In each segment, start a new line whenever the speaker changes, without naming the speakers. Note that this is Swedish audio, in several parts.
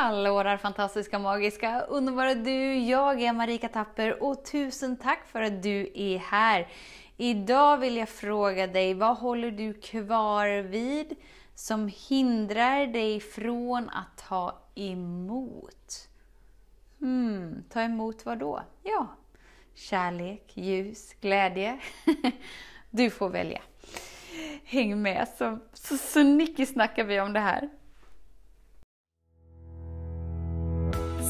Hallå där fantastiska, magiska, underbara du! Jag är Marika Tapper och tusen tack för att du är här. Idag vill jag fråga dig, vad håller du kvar vid som hindrar dig från att ta emot? Hmm, ta emot vad då? Ja, kärlek, ljus, glädje. Du får välja. Häng med så, så, så mycket snackar vi om det här.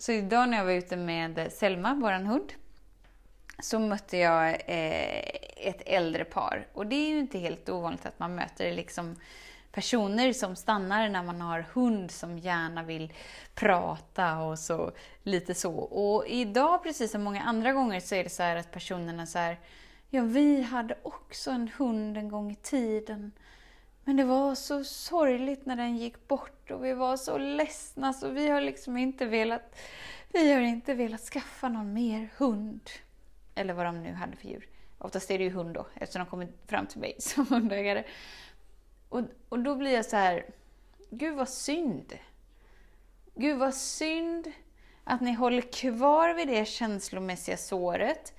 Så idag när jag var ute med Selma, vår hund, så mötte jag eh, ett äldre par. Och det är ju inte helt ovanligt att man möter liksom personer som stannar när man har hund som gärna vill prata och så lite så. Och idag, precis som många andra gånger, så är det så här att personerna så här, ja vi hade också en hund en gång i tiden. Men det var så sorgligt när den gick bort och vi var så ledsna så vi har liksom inte velat, vi har inte velat skaffa någon mer hund. Eller vad de nu hade för djur. Oftast är det ju hund då, eftersom de kommer fram till mig som hundägare. Och, och då blir jag så här, gud vad synd. Gud vad synd att ni håller kvar vid det känslomässiga såret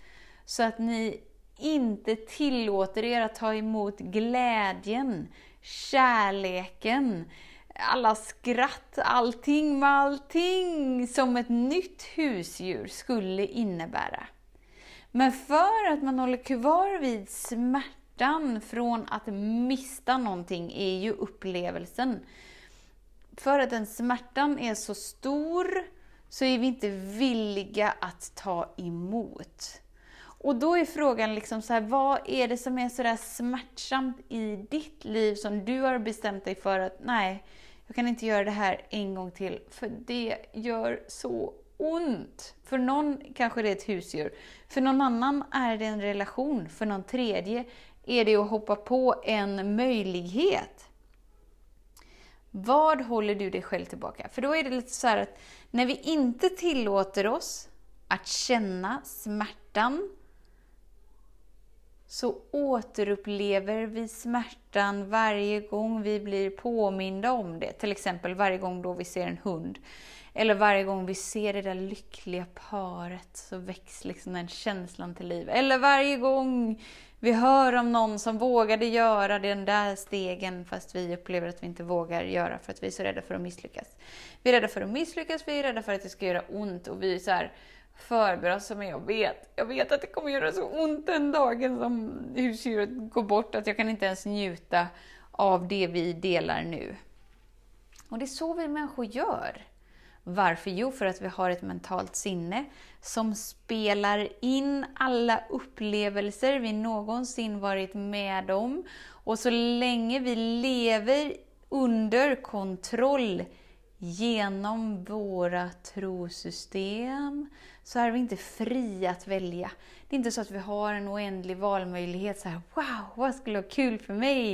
så att ni inte tillåter er att ta emot glädjen, kärleken, alla skratt, allting med allting som ett nytt husdjur skulle innebära. Men för att man håller kvar vid smärtan från att mista någonting är ju upplevelsen. För att den smärtan är så stor så är vi inte villiga att ta emot. Och då är frågan liksom så här, vad är det som är så där smärtsamt i ditt liv som du har bestämt dig för att nej, jag kan inte göra det här en gång till, för det gör så ont. För någon kanske det är ett husdjur, för någon annan är det en relation, för någon tredje är det att hoppa på en möjlighet. Vad håller du dig själv tillbaka? För då är det lite så att när vi inte tillåter oss att känna smärtan så återupplever vi smärtan varje gång vi blir påminda om det. Till exempel varje gång då vi ser en hund. Eller varje gång vi ser det där lyckliga paret så väcks liksom den känslan till liv. Eller varje gång vi hör om någon som vågade göra den där stegen fast vi upplever att vi inte vågar göra för att vi är så rädda för att misslyckas. Vi är rädda för att misslyckas, vi är rädda för att det ska göra ont och vi är så här, förbereda som men jag vet, jag vet att det kommer göra så ont den dagen som husdjuret går bort att jag kan inte ens njuta av det vi delar nu. Och det är så vi människor gör. Varför? Jo, för att vi har ett mentalt sinne som spelar in alla upplevelser vi någonsin varit med om. Och så länge vi lever under kontroll genom våra trosystem så är vi inte fria att välja. Det är inte så att vi har en oändlig valmöjlighet. Så här, wow, vad skulle vara kul för mig?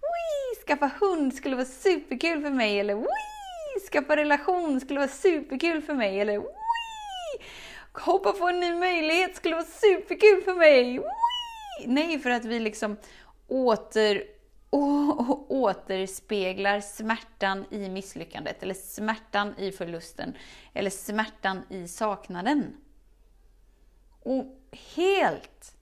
Wee, skaffa hund skulle vara superkul för mig. Eller wee, skaffa relation skulle vara superkul för mig. Eller wee, hoppa på en ny möjlighet skulle vara superkul för mig. Wee. Nej, för att vi liksom åter och återspeglar smärtan i misslyckandet, eller smärtan i förlusten, eller smärtan i saknaden. Och helt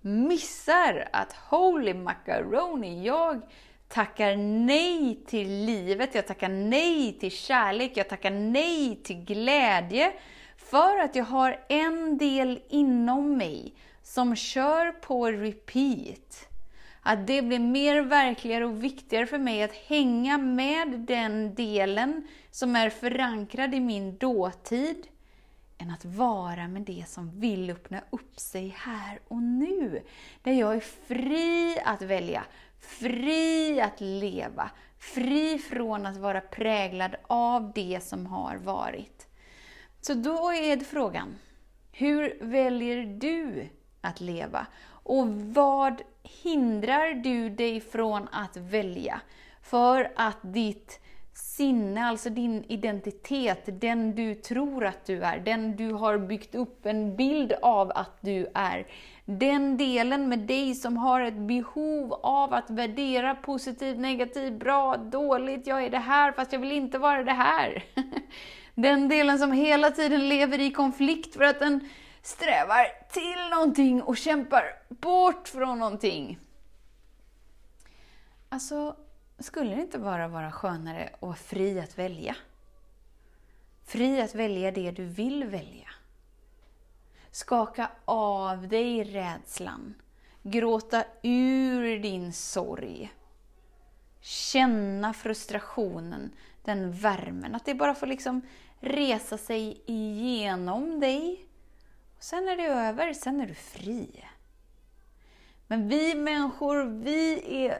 missar att holy macaroni, jag tackar nej till livet, jag tackar nej till kärlek, jag tackar nej till glädje, för att jag har en del inom mig som kör på repeat att det blir mer verkligare och viktigare för mig att hänga med den delen som är förankrad i min dåtid, än att vara med det som vill öppna upp sig här och nu. Där jag är fri att välja, fri att leva, fri från att vara präglad av det som har varit. Så då är det frågan, hur väljer du att leva? Och vad hindrar du dig från att välja? För att ditt sinne, alltså din identitet, den du tror att du är, den du har byggt upp en bild av att du är, den delen med dig som har ett behov av att värdera positivt, negativt, bra, dåligt, jag är det här fast jag vill inte vara det här. Den delen som hela tiden lever i konflikt för att den strävar till någonting och kämpar bort från någonting. Alltså, skulle det inte bara vara skönare och fri att välja? Fri att välja det du vill välja. Skaka av dig rädslan. Gråta ur din sorg. Känna frustrationen, den värmen. Att det bara får liksom resa sig igenom dig sen är det över, sen är du fri. Men vi människor, vi är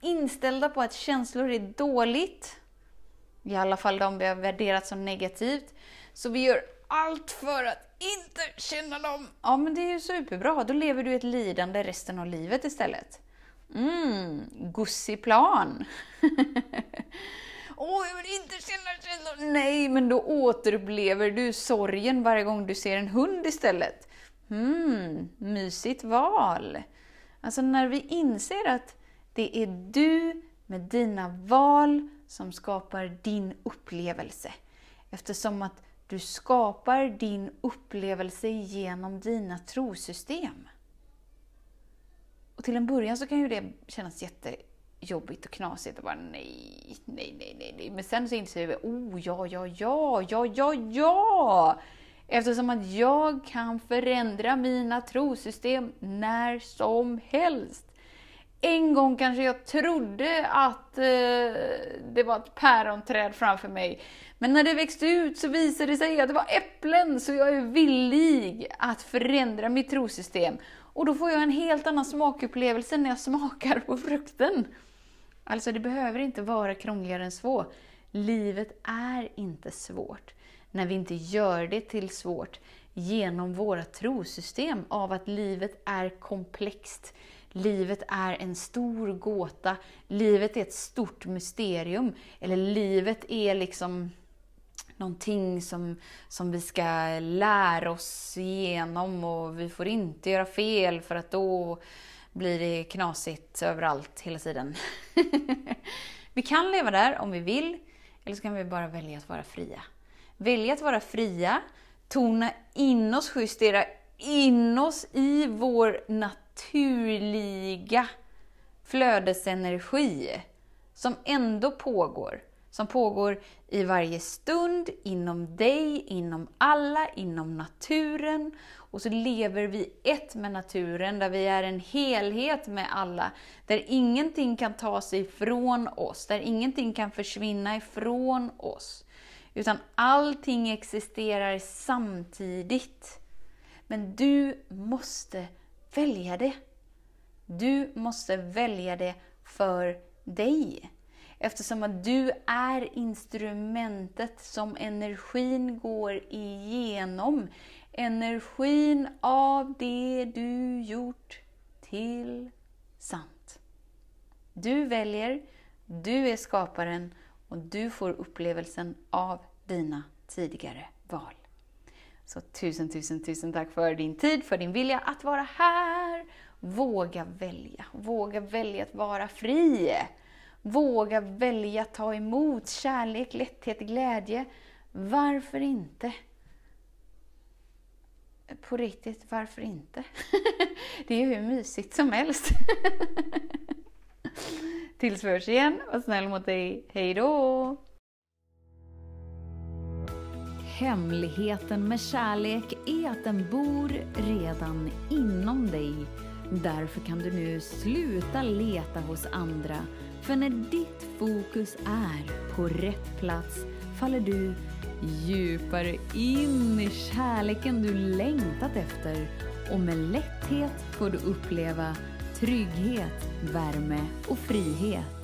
inställda på att känslor är dåligt. I alla fall de vi har värderat som negativt. Så vi gör allt för att inte känna dem. Ja, men det är ju superbra. Då lever du ett lidande resten av livet istället. Mm, gussiplan. Åh, jag vill inte känna känslor. Nej, men då återupplever du sorgen varje gång du ser en hund istället. Hmm, mysigt val. Alltså när vi inser att det är du med dina val som skapar din upplevelse. Eftersom att du skapar din upplevelse genom dina trosystem. Och till en början så kan ju det kännas jätte jobbigt och knasigt och bara nej, nej, nej, nej, nej. Men sen så inser vi, oh ja, ja, ja, ja, ja, ja! Eftersom att jag kan förändra mina trosystem när som helst. En gång kanske jag trodde att eh, det var ett päronträd framför mig. Men när det växte ut så visade det sig att det var äpplen, så jag är villig att förändra mitt trosystem. Och då får jag en helt annan smakupplevelse när jag smakar på frukten. Alltså, det behöver inte vara krångligare än så. Livet är inte svårt när vi inte gör det till svårt genom våra trosystem av att livet är komplext. Livet är en stor gåta. Livet är ett stort mysterium. Eller livet är liksom någonting som, som vi ska lära oss igenom och vi får inte göra fel för att då blir det knasigt överallt hela tiden. vi kan leva där om vi vill, eller så kan vi bara välja att vara fria. Välja att vara fria, tona in oss, justera in oss i vår naturliga flödesenergi som ändå pågår. Som pågår i varje stund, inom dig, inom alla, inom naturen. Och så lever vi ett med naturen, där vi är en helhet med alla. Där ingenting kan ta sig ifrån oss, där ingenting kan försvinna ifrån oss. Utan allting existerar samtidigt. Men du måste välja det. Du måste välja det för dig. Eftersom att du är instrumentet som energin går igenom. Energin av det du gjort till sant. Du väljer, du är skaparen och du får upplevelsen av dina tidigare val. Så tusen, tusen, tusen tack för din tid, för din vilja att vara här. Våga välja, våga välja att vara fri. Våga välja att ta emot kärlek, lätthet, glädje. Varför inte? På riktigt, varför inte? Det är ju hur mysigt som helst. Tills vi hörs igen, var snäll mot dig. Hej då!
Hemligheten med kärlek är att den bor redan inom dig. Därför kan du nu sluta leta hos andra. För när ditt fokus är på rätt plats faller du djupare in i kärleken du längtat efter och med lätthet får du uppleva trygghet, värme och frihet.